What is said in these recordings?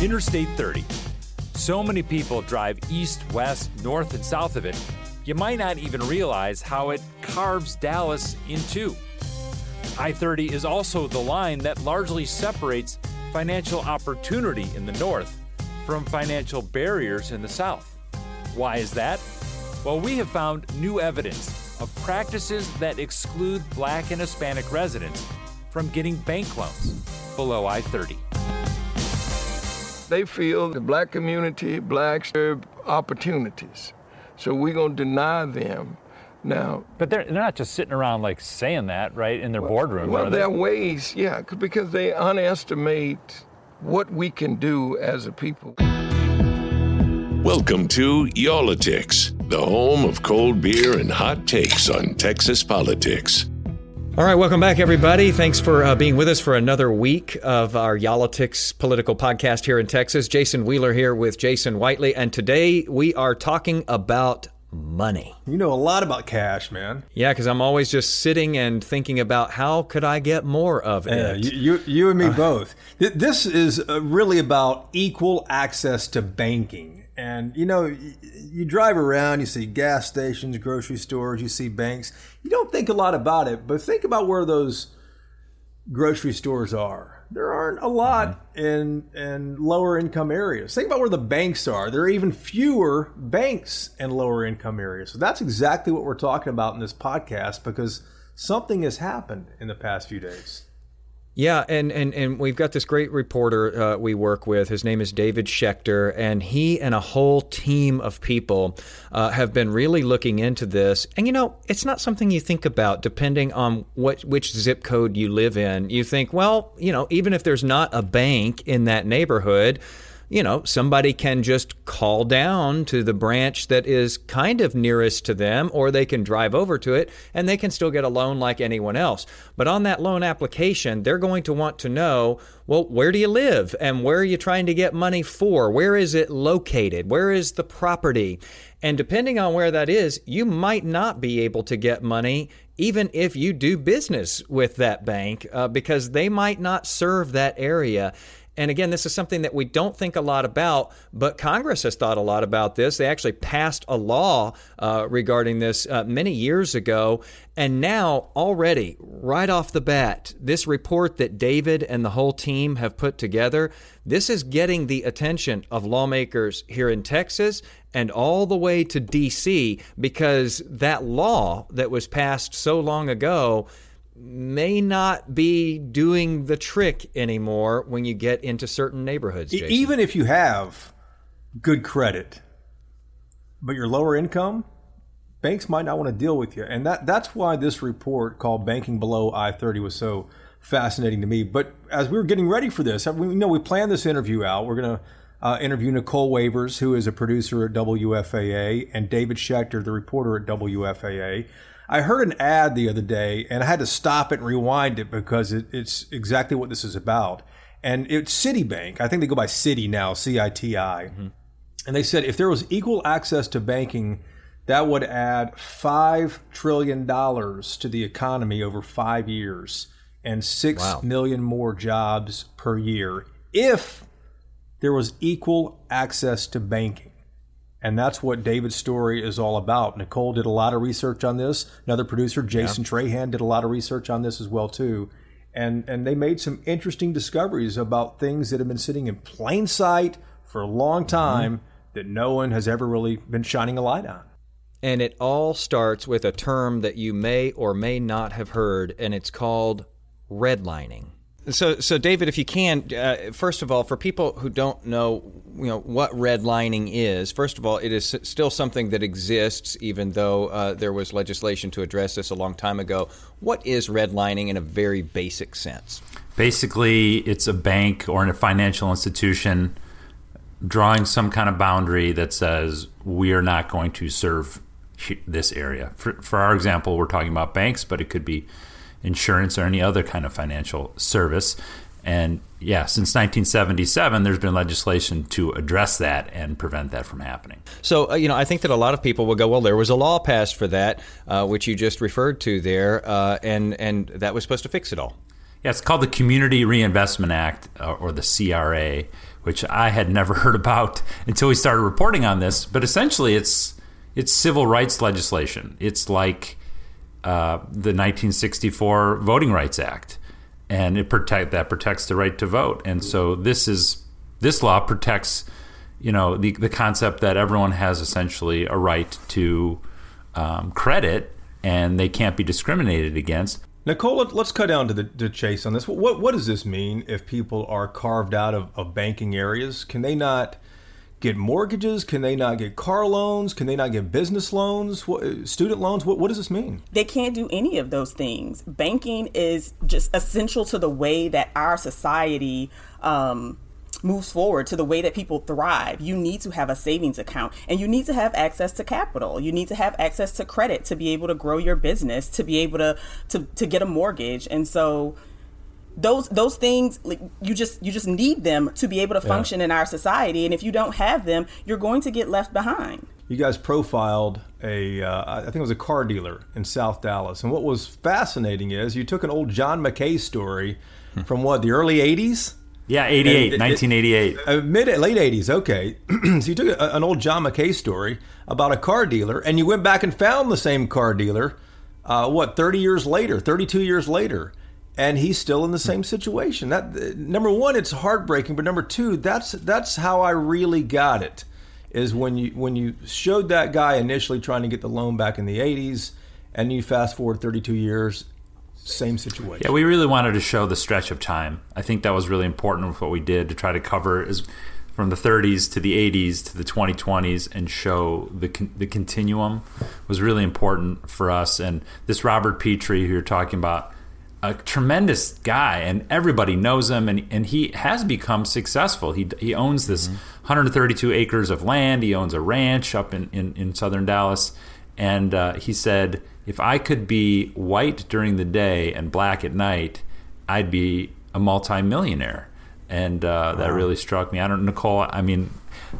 Interstate 30. So many people drive east, west, north, and south of it, you might not even realize how it carves Dallas in two. I 30 is also the line that largely separates financial opportunity in the north from financial barriers in the south. Why is that? Well, we have found new evidence of practices that exclude black and Hispanic residents from getting bank loans below I 30 they feel the black community, blacks, have opportunities. So we're going to deny them. Now, but they're, they're not just sitting around like saying that, right, in their well, boardroom. Well, there are ways, yeah, because they underestimate what we can do as a people. Welcome to Y'all-itics, the home of cold beer and hot takes on Texas politics. All right, welcome back, everybody. Thanks for uh, being with us for another week of our Y'all-itics political podcast here in Texas. Jason Wheeler here with Jason Whitely, and today we are talking about money. You know a lot about cash, man. Yeah, because I'm always just sitting and thinking about how could I get more of it. Yeah, you, you, you and me uh, both. This is uh, really about equal access to banking. And you know, you drive around, you see gas stations, grocery stores, you see banks. You don't think a lot about it, but think about where those grocery stores are. There aren't a lot mm-hmm. in in lower income areas. Think about where the banks are. There are even fewer banks in lower income areas. So that's exactly what we're talking about in this podcast because something has happened in the past few days. Yeah, and, and, and we've got this great reporter uh, we work with. His name is David Schechter, and he and a whole team of people uh, have been really looking into this. And you know, it's not something you think about depending on what which zip code you live in. You think, well, you know, even if there's not a bank in that neighborhood, you know, somebody can just call down to the branch that is kind of nearest to them, or they can drive over to it and they can still get a loan like anyone else. But on that loan application, they're going to want to know well, where do you live and where are you trying to get money for? Where is it located? Where is the property? And depending on where that is, you might not be able to get money even if you do business with that bank uh, because they might not serve that area. And again, this is something that we don't think a lot about, but Congress has thought a lot about this. They actually passed a law uh, regarding this uh, many years ago. And now, already, right off the bat, this report that David and the whole team have put together, this is getting the attention of lawmakers here in Texas and all the way to D.C. because that law that was passed so long ago may not be doing the trick anymore when you get into certain neighborhoods. Jason. Even if you have good credit, but you're lower income, banks might not want to deal with you. And that that's why this report called Banking Below I 30 was so fascinating to me. But as we were getting ready for this, we you know we planned this interview out. We're going to uh, interview Nicole Wavers, who is a producer at WFAA, and David Schechter, the reporter at WFAA. I heard an ad the other day and I had to stop it and rewind it because it, it's exactly what this is about. And it's Citibank. I think they go by Citi now, C I T I. Mm-hmm. And they said if there was equal access to banking, that would add $5 trillion to the economy over five years and six wow. million more jobs per year if there was equal access to banking. And that's what David's story is all about. Nicole did a lot of research on this. Another producer, Jason yeah. Trahan, did a lot of research on this as well too. And and they made some interesting discoveries about things that have been sitting in plain sight for a long mm-hmm. time mm-hmm. that no one has ever really been shining a light on. And it all starts with a term that you may or may not have heard, and it's called redlining. So, so David, if you can, uh, first of all, for people who don't know, you know what redlining is. First of all, it is still something that exists, even though uh, there was legislation to address this a long time ago. What is redlining in a very basic sense? Basically, it's a bank or a financial institution drawing some kind of boundary that says we are not going to serve this area. For, for our example, we're talking about banks, but it could be insurance or any other kind of financial service. And yeah, since 1977, there's been legislation to address that and prevent that from happening. So, uh, you know, I think that a lot of people will go, well, there was a law passed for that, uh, which you just referred to there, uh, and, and that was supposed to fix it all. Yeah, it's called the Community Reinvestment Act, uh, or the CRA, which I had never heard about until we started reporting on this. But essentially, it's it's civil rights legislation. It's like uh, the 1964 Voting Rights Act, and it protect that protects the right to vote. And so this is this law protects, you know, the the concept that everyone has essentially a right to um, credit, and they can't be discriminated against. Nicole, let's cut down to the to chase on this. What what does this mean if people are carved out of, of banking areas? Can they not? Get mortgages? Can they not get car loans? Can they not get business loans? What, student loans? What, what does this mean? They can't do any of those things. Banking is just essential to the way that our society um, moves forward, to the way that people thrive. You need to have a savings account and you need to have access to capital. You need to have access to credit to be able to grow your business, to be able to, to, to get a mortgage. And so, those those things like you just you just need them to be able to function yeah. in our society. And if you don't have them you're going to get left behind. You guys profiled a uh, I think it was a car dealer in South Dallas. And what was fascinating is you took an old John McCaa story hmm. from what the early 80s yeah 88 it, 1988 uh, mid late 80s okay. So you took a, an old John McCaa story about a car dealer and you went back and found the same car dealer uh, what 30 years later 32 years later and he's still in the same situation. That number one, it's heartbreaking, but number two, that's that's how I really got it. Is when you when you showed that guy initially trying to get the loan back in the '80s, and you fast forward 32 years, same situation. Yeah, we really wanted to show the stretch of time. I think that was really important with what we did to try to cover is from the 30s to the 80s to the 2020s and show the the continuum was really important for us. And this Robert Petrie who you're talking about a tremendous guy, and everybody knows him, and, and he has become successful. He, he owns this mm-hmm. 132 acres of land. He owns a ranch up in, in, in southern Dallas. And uh, he said, if I could be white during the day and black at night, I'd be a multimillionaire. And uh, wow. that really struck me. I don't, Nicole, I mean,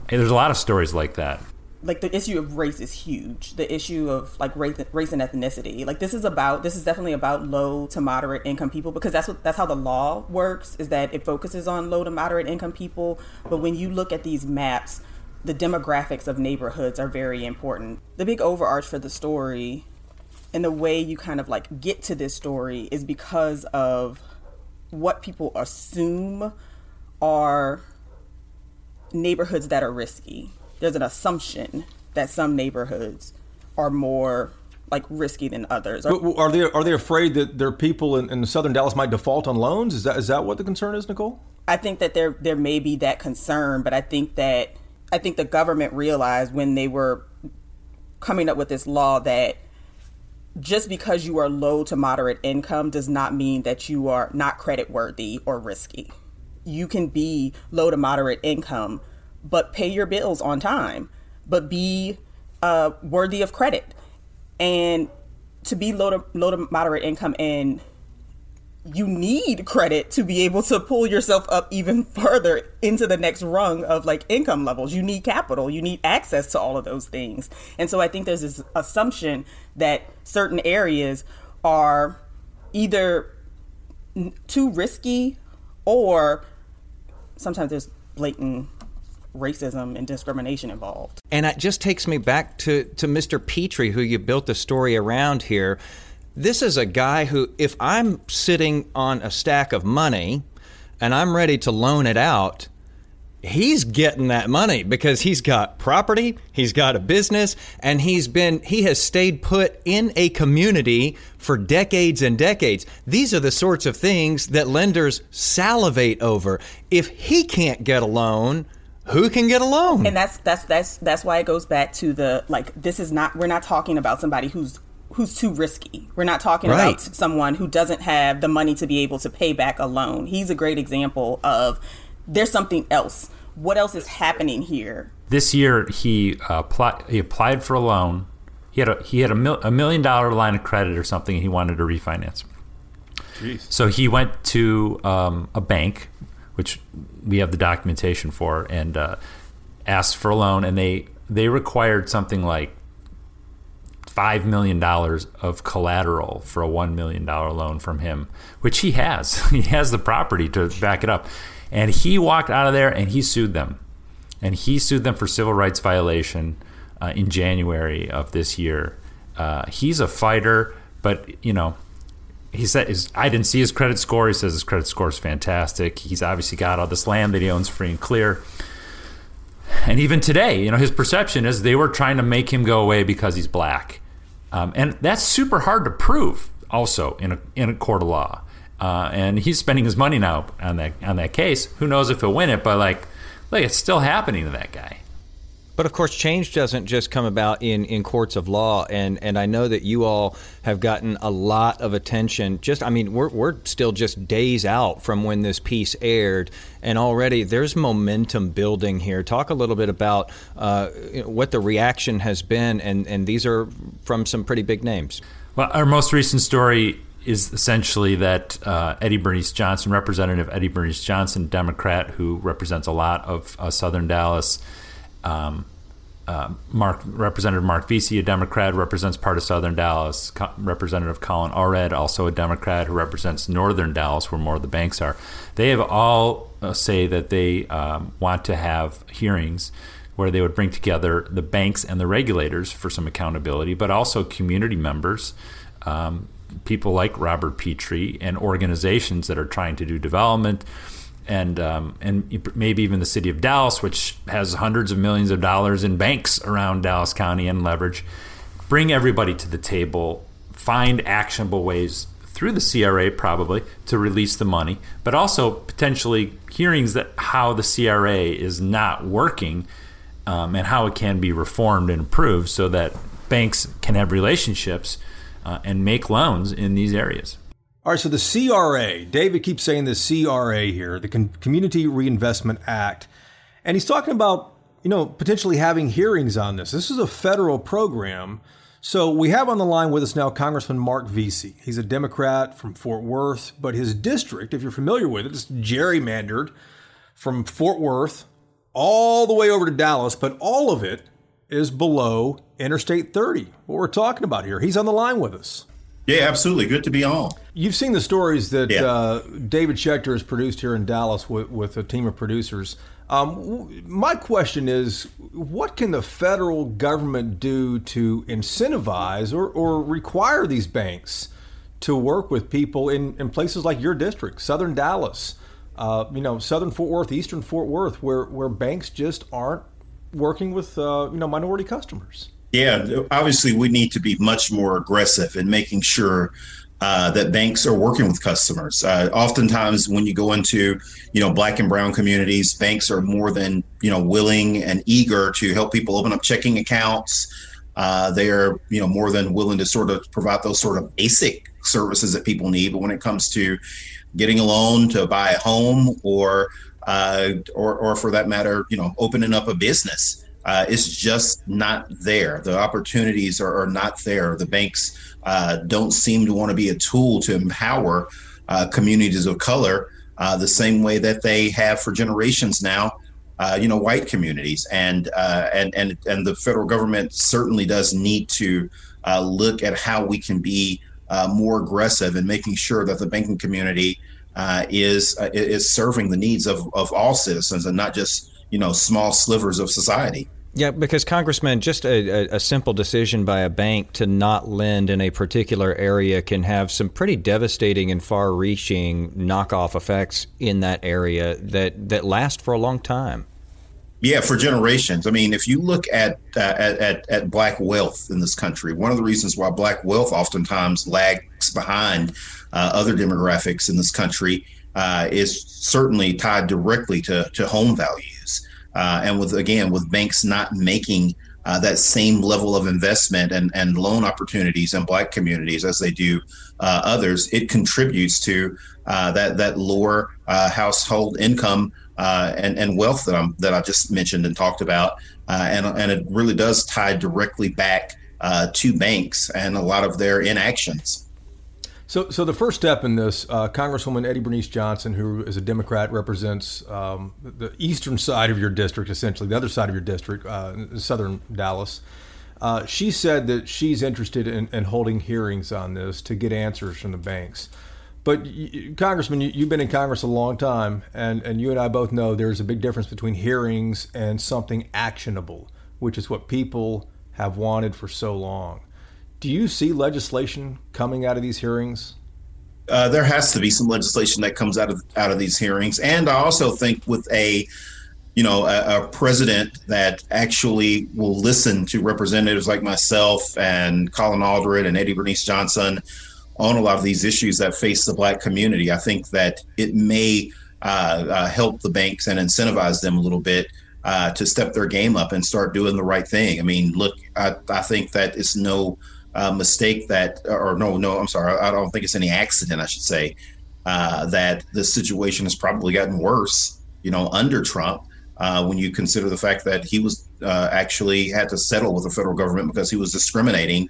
there's a lot of stories like that like the issue of race is huge. The issue of like race, race and ethnicity. Like this is about this is definitely about low to moderate income people because that's what that's how the law works. Is that it focuses on low to moderate income people. But when you look at these maps, the demographics of neighborhoods are very important. The big overarch for the story, and the way you kind of like get to this story is because of what people assume are neighborhoods that are risky there's an assumption that some neighborhoods are more like risky than others. Are they are they afraid that their people in, in southern Dallas might default on loans? Is that is that what the concern is, Nicole? I think that there there may be that concern, but I think that I think the government realized when they were coming up with this law that just because you are low to moderate income does not mean that you are not credit worthy or risky. You can be low to moderate income but pay your bills on time, but be uh, worthy of credit. And to be low to low to moderate income and you need credit to be able to pull yourself up even further into the next rung of like income levels. You need capital, you need access to all of those things. And so I think there's this assumption that certain areas are either too risky or sometimes there's blatant racism and discrimination involved. And it just takes me back to, to Mr. Petrie, who you built the story around here. This is a guy who, if I'm sitting on a stack of money and I'm ready to loan it out, he's getting that money because he's got property, he's got a business, and he's been he has stayed put in a community for decades and decades. These are the sorts of things that lenders salivate over. If he can't get a loan, who can get a loan? And that's that's that's that's why it goes back to the like this is not we're not talking about somebody who's who's too risky. We're not talking right. about someone who doesn't have the money to be able to pay back a loan. He's a great example of there's something else. What else is happening here? This year, he uh, applied. He applied for a loan. He had a he had a, mil, a million dollar line of credit or something. And he wanted to refinance. Jeez. So he went to um, a bank, which we have the documentation for, and uh, asked for a loan. And they they required something like five million dollars of collateral for a one million dollar loan from him, which he has. he has the property to back it up. And he walked out of there and he sued them. And he sued them for civil rights violation uh, in January of this year. Uh, he's a fighter, but you know, he said his, I didn't see his credit score. He says his credit score is fantastic. He's obviously got all this land that he owns free and clear. And even today, you know, his perception is they were trying to make him go away because he's black, um, and that's super hard to prove. Also, in a in a court of law, uh, and he's spending his money now on that on that case. Who knows if he'll win it? But like, like it's still happening to that guy. But of course, change doesn't just come about in, in courts of law, and, and I know that you all have gotten a lot of attention. Just, I mean, we're, we're still just days out from when this piece aired, and already there's momentum building here. Talk a little bit about uh, what the reaction has been, and, and these are from some pretty big names. Well, our most recent story is essentially that uh, Eddie Bernice Johnson, Representative Eddie Bernice Johnson, Democrat who represents a lot of uh, Southern Dallas, um, uh, Mark Representative Marc Veasey, a Democrat, represents part of Southern Dallas. Co- Representative Colin Allred, also a Democrat, who represents Northern Dallas, where more of the banks are. They have all uh, say that they um, want to have hearings where they would bring together the banks and the regulators for some accountability, but also community members. Um, people like Robert Petrie and organizations that are trying to do development, and um, and maybe even the city of Dallas, which has hundreds of millions of dollars in banks around Dallas County and leverage. Bring everybody to the table. Find actionable ways through the CRA probably to release the money, but also potentially hearings that how the CRA is not working um, and how it can be reformed and improved so that banks can have relationships uh, and make loans in these areas. All right, so the CRA, David keeps saying the CRA here, the Community Reinvestment Act, and he's talking about you know potentially having hearings on this. This is a federal program. So we have on the line with us now Congressman Marc Veasey. He's a Democrat from Fort Worth, but his district, if you're familiar with it, is gerrymandered from Fort Worth all the way over to Dallas, but all of it is below Interstate 30. What we're talking about here. He's on the line with us. Yeah, absolutely. Good to be on. You've seen the stories that yeah. uh, David Schechter has produced here in Dallas with, with a team of producers. Um, my question is what can the federal government do to incentivize or, or require these banks to work with people in, in places like your district, Southern Dallas, uh, you know, Southern Fort Worth, Eastern Fort Worth, where, where banks just aren't working with uh, you know minority customers? Yeah, obviously we need to be much more aggressive in making sure uh, that banks are working with customers. Uh, oftentimes, when you go into you know black and brown communities, banks are more than you know willing and eager to help people open up checking accounts. Uh, they are you know more than willing to sort of provide those sort of basic services that people need. But when it comes to getting a loan to buy a home or uh, or, or for that matter, you know, opening up a business. Uh, it's just not there. The opportunities are, are not there. The banks uh, don't seem to want to be a tool to empower uh, communities of color uh, the same way that they have for generations now. Uh, you know, white communities, and uh, and and and the federal government certainly does need to look at how we can be more aggressive in making sure that the banking community is is serving the needs of, of all citizens and not just you know small slivers of society. Yeah, because Congressman, just a, a, simple decision by a bank to not lend in a particular area can have some pretty devastating and far-reaching knockoff effects in that area that that last for a long time. Yeah, for generations. I mean, if you look at, uh, at, at at black wealth in this country, one of the reasons why black wealth oftentimes lags behind uh, other demographics in this country uh, is certainly tied directly to to home values, uh, and with again with banks not making uh, that same level of investment and, and loan opportunities in black communities as they do uh, others, it contributes to that that lower household income uh, and, and wealth that I'm that I just mentioned and talked about, uh, and and it really does tie directly back uh, to banks and a lot of their inactions. So, so the first step in this, uh, Congresswoman Eddie Bernice Johnson, who is a Democrat, represents um, the eastern side of your district, essentially the other side of your district, uh, southern Dallas. Uh, she said that she's interested in, in holding hearings on this to get answers from the banks. But Congressman, you, have been in Congress a long time, and, and you and I both know there's a big difference between hearings and something actionable, which is what people have wanted for so long. Do you see legislation coming out of these hearings? Uh, there has to be some legislation that comes out of out of these hearings, and I also think with a you know a, a, president that actually will listen to representatives like myself and Colin Allred and Eddie Bernice Johnson on a lot of these issues that face the black community. I think that it may uh, uh, help the banks and incentivize them a little bit uh, to step their game up and start doing the right thing. I mean, look, I, I think that it's no uh, mistake that, or no, no, I'm sorry, I don't think it's any accident, I should say, uh, that the situation has probably gotten worse, you know, under Trump. Uh, when you consider the fact that he was actually had to settle with the federal government because he was discriminating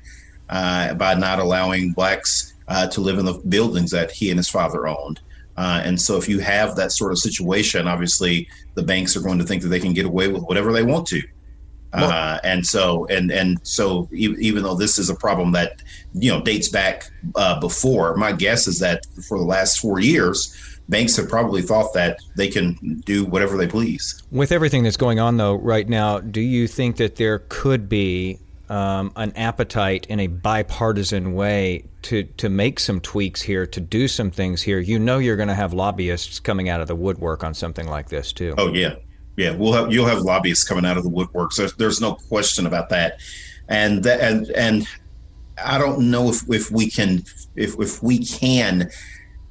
by not allowing blacks uh, to live in the buildings that he and his father owned. Uh, and so, if you have that sort of situation, obviously the banks are going to think that they can get away with whatever they want to. Uh, and so, and and so, even though this is a problem that you know dates back uh, before, my guess is that for the last four years, banks have probably thought that they can do whatever they please. With everything that's going on, though, right now, do you think that there could be um, an appetite in a bipartisan way to to make some tweaks here, to do some things here, you know you're going to have lobbyists coming out of the woodwork on something like this too. Oh yeah, yeah. We'll have you'll have lobbyists coming out of the woodwork. So there's no question about that. And that, and and I don't know if if we can if if we can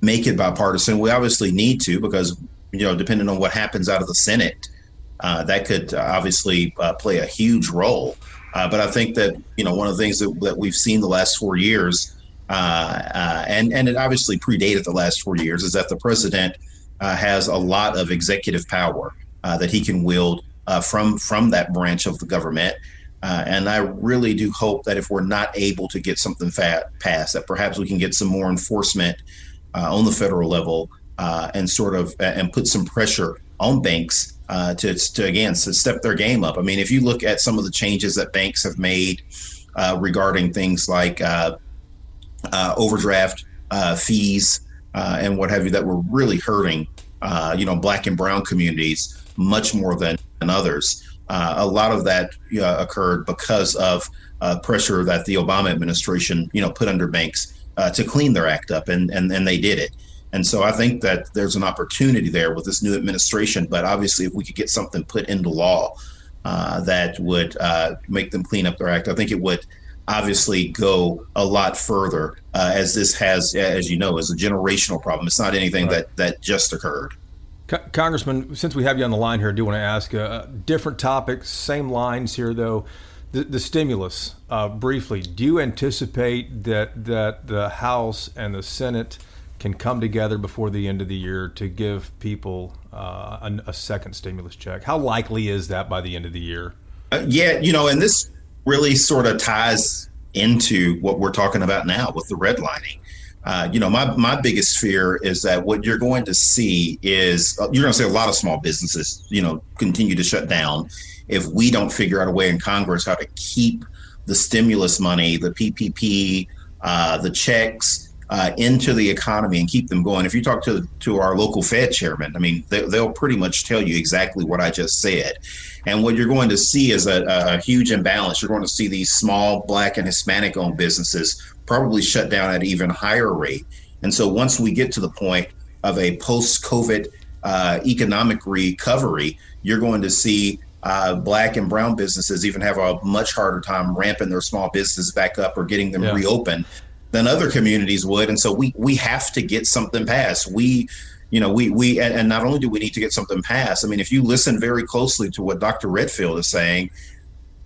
make it bipartisan. We obviously need to because you know depending on what happens out of the Senate, uh, that could obviously uh, play a huge role. Uh, but I think that you know one of the things that, that we've seen the last four years, uh, uh, and and it obviously predated the last four years, is that the president uh, has a lot of executive power uh, that he can wield uh, from from that branch of the government. and I really do hope that if we're not able to get something fat passed, that perhaps we can get some more enforcement on the federal level and sort of and put some pressure on banks uh, to, to again to step their game up. I mean, if you look at some of the changes that banks have made uh, regarding things like uh, uh overdraft uh, fees uh, and what have you, that were really hurting you know black and brown communities much more than, others. a lot of that occurred because of pressure that the Obama administration you know put under banks to clean their act up, and and and they did it. And so I think that there's an opportunity there with this new administration. But obviously, if we could get something put into law uh, that would uh, make them clean up their act, I think it would obviously go a lot further uh, as this has, as you know, is a generational problem. It's not anything right. that, that just occurred. Congressman, since we have you on the line here, I do want to ask a different topic, same lines here though. The, the stimulus, uh, briefly, do you anticipate that that the House and the Senate can come together before the end of the year to give people uh, a, a, second stimulus check? How likely is that by the end of the year? Uh, yeah, you know, and this really sort of ties into what we're talking about now with the redlining. Uh, you know, my, my biggest fear is that what you're going to see is uh, you're going to see a lot of small businesses, you know, continue to shut down if we don't figure out a way in Congress how to keep the stimulus money, the PPP, uh, the checks, uh, into the economy and keep them going. If you talk to to our local Fed chairman, I mean, they, will pretty much tell you exactly what I just said. And what you're going to see is a, a huge imbalance. You're going to see these small Black and Hispanic owned businesses probably shut down at an even higher rate. And so once we get to the point of a post COVID uh, economic recovery, you're going to see uh, black and brown businesses even have a much harder time ramping their small businesses back up or getting them yeah. reopened than other communities would. And so we we have to get something passed. We you know, we we and not only do we need to get something passed. I mean, if you listen very closely to what Dr. Redfield is saying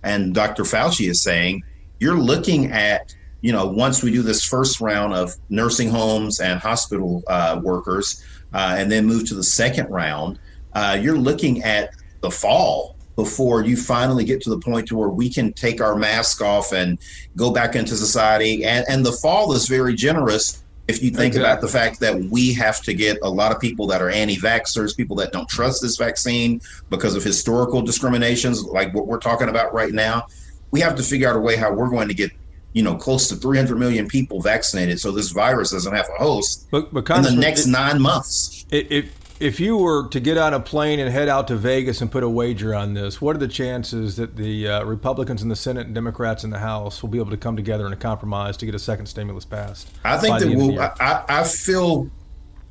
and Dr. Fauci is saying, you're looking at you know once we do this first round of nursing homes and hospital uh, workers, uh, and then move to the second round, uh, you're looking at the fall before you finally get to the point to where we can take our mask off and go back into society. And, and the fall is very generous if you think exactly. about the fact that we have to get a lot of people that are anti-vaxxers, people that don't trust this vaccine because of historical discriminations, like what we're talking about right now. We have to figure out a way how we're going to get you know, close to 300 million people vaccinated, so this virus doesn't have a host but, but in the next it, nine months. if if you were to get on a plane and head out to Vegas and put a wager on this, what are the chances that the uh, Republicans in the Senate and Democrats in the House will be able to come together in a compromise to get a second stimulus passed? I think that we'll. I, I feel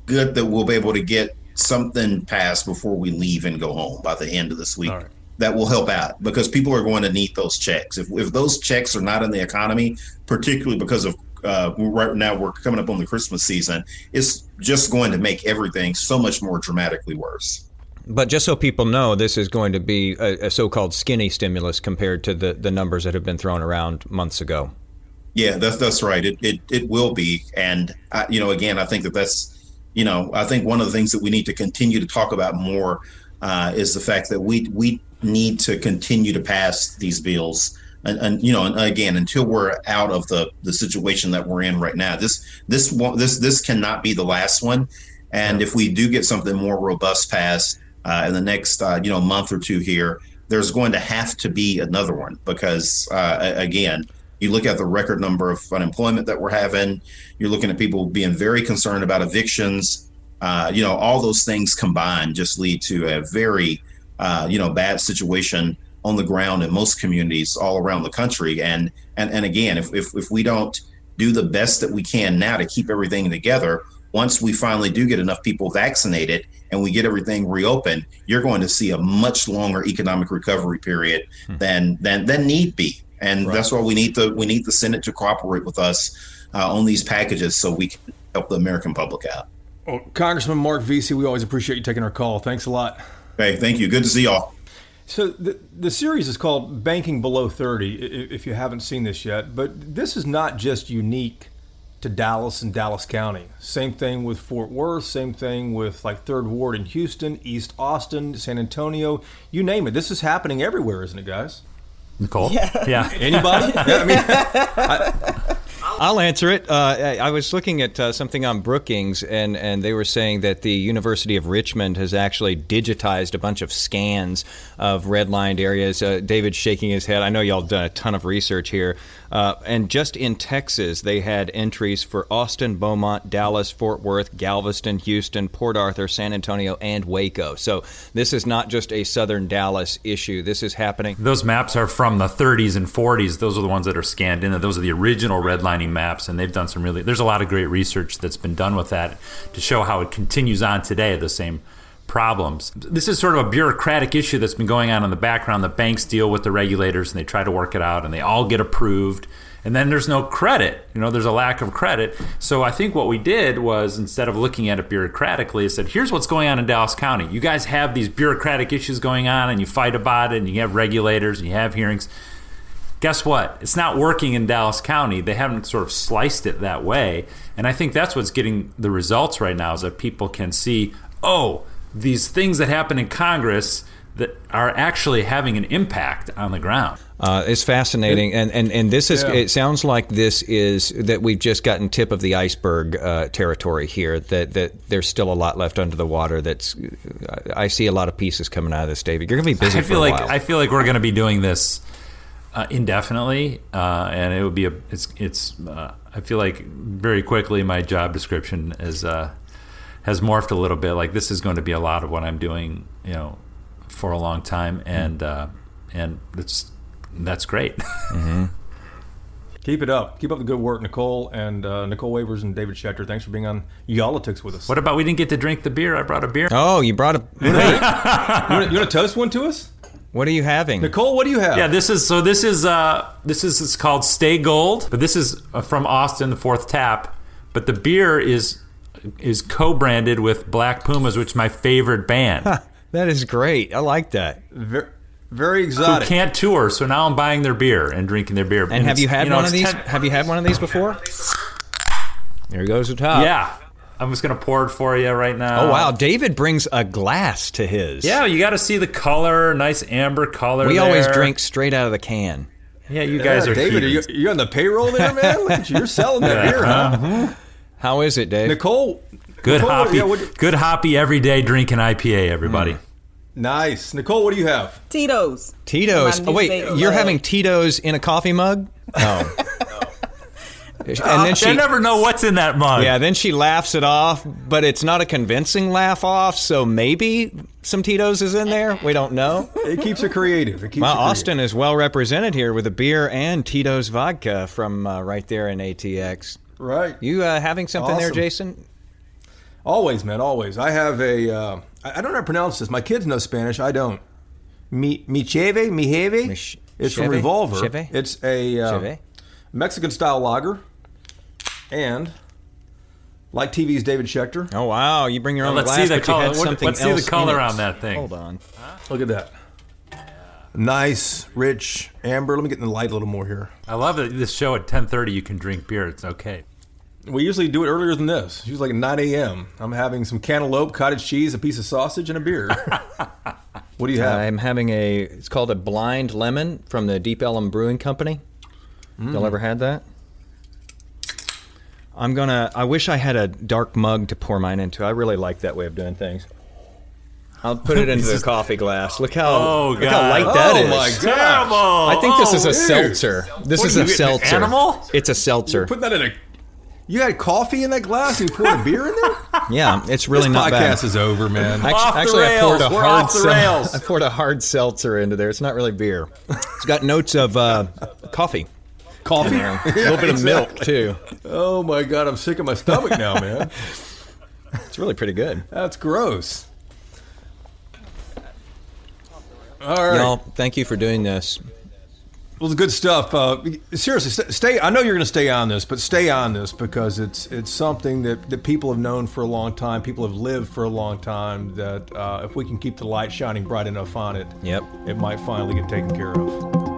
good that we'll be able to get something passed before we leave and go home by the end of this week. Right. That will help out because people are going to need those checks. If, if those checks are not in the economy, particularly because of uh, right now we're coming up on the Christmas season, it's just going to make everything so much more dramatically worse. But just so people know, this is going to be a, a so-called skinny stimulus compared to the, the numbers that have been thrown around months ago. Yeah, that's that's right. It it, it will be, and I, you know, again, I think that that's, you know, I think one of the things that we need to continue to talk about more uh, is the fact that we we need to continue to pass these bills and, and, you know, and again, until we're out of the the situation that we're in right now, this this this this cannot be the last one. And if we do get something more robust passed uh, in the next uh, you know month or two here, there's going to have to be another one because uh, again, you look at the record number of unemployment that we're having. You're looking at people being very concerned about evictions. Uh, you know, all those things combined just lead to a very uh, you know bad situation on the ground in most communities all around the country. And and and again, if if, if we don't do the best that we can now to keep everything together, once we finally do get enough people vaccinated and we get everything reopened, you're going to see a much longer economic recovery period hmm. than than than need be. And right. that's why we need the we need the Senate to cooperate with us uh, on these packages so we can help the American public out. Well, Congressman Marc Veasey, we always appreciate you taking our call. Thanks a lot. Hey, thank you. Good to see y'all. So the the series is called Banking Below 30 if you haven't seen this yet, but this is not just unique to Dallas and Dallas County. Same thing with Fort Worth, same thing with like 3rd Ward in Houston, East Austin, San Antonio, you name it. This is happening everywhere, isn't it, guys? Nicole? Yeah. yeah. Anybody? yeah, I mean, I, I'll answer it. Uh, I was looking at uh, something on Brookings, and, and they were saying that the University of Richmond has actually digitized a bunch of scans of redlined areas. Uh, David's shaking his head. I know y'all done a ton of research here. Uh, and just in Texas, they had entries for Austin, Beaumont, Dallas, Fort Worth, Galveston, Houston, Port Arthur, San Antonio, and Waco. So this is not just a southern Dallas issue. This is happening. Those maps are from the 30s and 40s. Those are the ones that are scanned in. Those are the original redlining maps, and they've done some really. There's a lot of great research that's been done with that to show how it continues on today. The same problems. This is sort of a bureaucratic issue that's been going on in the background. The banks deal with the regulators and they try to work it out and they all get approved. And then there's no credit. You know, there's a lack of credit. So I think what we did was instead of looking at it bureaucratically, I said, here's what's going on in Dallas County. You guys have these bureaucratic issues going on and you fight about it and you have regulators and you have hearings. Guess what? It's not working in Dallas County. They haven't sort of sliced it that way. And I think that's what's getting the results right now is that people can see, oh, these things that happen in Congress that are actually having an impact on the ground. Uh, it's fascinating, and, and and this is. Yeah. It sounds like this is that we've just gotten tip of the iceberg uh, territory here. That that there's still a lot left under the water. That's I see a lot of pieces coming out of this, David. You're going to be busy. I feel like while. I feel like we're going to be doing this uh, indefinitely, uh, and it would be a. It's it's. Uh, I feel like very quickly my job description is uh, has morphed a little bit. Like this is going to be a lot of what I'm doing, you know, for a long time, and uh, and that's that's great. mm-hmm. Keep it up. Keep up the good work, Nicole and uh, Nicole Wavers and David Schechter. Thanks for being on Y'all-itics with us. what about we didn't get to drink the beer? I brought a beer. Oh, you brought a. You want to toast one to us? What are you having? Nicole, what do you have? Yeah, this is so. This is uh, this is it's called Stay Gold, but this is uh, from Austin, the Fourth Tap. But the beer is is co-branded with Black Pumas, which is my favorite band. That is great. I like that. Very, very Who exotic. can't tour, so now I'm buying their beer and drinking their beer. And have you had know, one of these? 10 Have you had one of these before? There goes the top. yeah, I'm just gonna pour it for you right now. Oh wow, David brings a glass to his. Yeah, you got to see the color, nice amber color. We always drink straight out of the can. Yeah, you guys Yeah, are David, are you, are you on the payroll there, man? Look at you. You're selling that beer, huh? Uh-huh. How is it, Dave? Nicole. good Nicole, hoppy, yeah, what- good hoppy everyday drinking IPA. Everybody. Hmm. nice. Nicole, what do you have? Tito's. Tito's. Oh wait, favorite you're having Tito's in a coffee mug? Oh. and then she I never know what's in that mug. Yeah, then she laughs it off, but it's not a convincing laugh off, so maybe some Tito's is in there. We don't know. It keeps it creative. It keeps Well, it creative. Austin is well represented here with a beer and Tito's vodka from uh, right there in ATX. Right. You uh, having something there, Jason? Always, man, always. I have a. Uh, I I don't know how to pronounce this. My kids know Spanish. I don't. Mi Micheve, Mijeve. Mich- It's from Revolver. Cheve? It's a uh, Cheve? Mexican style lager, and like TV's David Schechter. Oh wow, you bring your own let's glass, see the color. What- let's see the color on that thing. Hold on. Look at that. Nice, rich amber. Let me get in the light a little more here. I love that this show at 10:30 you can drink beer. It's okay. We usually do it earlier than this. It's usually like 9 a.m. I'm having some cantaloupe, cottage cheese, a piece of sausage, and a beer. what do you have? I'm having a. It's called a blind lemon from the Deep Ellum Brewing Company. Mm. Y'all ever had that? I'm gonna. I wish I had a dark mug to pour mine into. I really like that way of doing things. I'll put it into the coffee glass. Look how Oh, look how light that oh is. my god! I think this is a seltzer. This What is a you seltzer. animal? It's a seltzer. Put that in a. You had coffee in that glass and you poured a beer in there? Yeah, it's really this not bad. podcast is over, man. Actu- Off the Actually, I poured a rails. We're hard off the rails. I poured a hard seltzer into there. It's not really beer. It's got notes of uh, coffee. Coffee? A little bit of milk too. Oh my god, I'm sick of my stomach now, man. It's really pretty good. That's gross. All right. Y'all, thank you for doing this. Well, the good stuff. Uh, seriously, st- stay. I know you're going to stay on this, but stay on this because it's it's something that, that people have known for a long time. People have lived for a long time. That uh, if we can keep the light shining bright enough on it, Yep. it might finally get taken care of.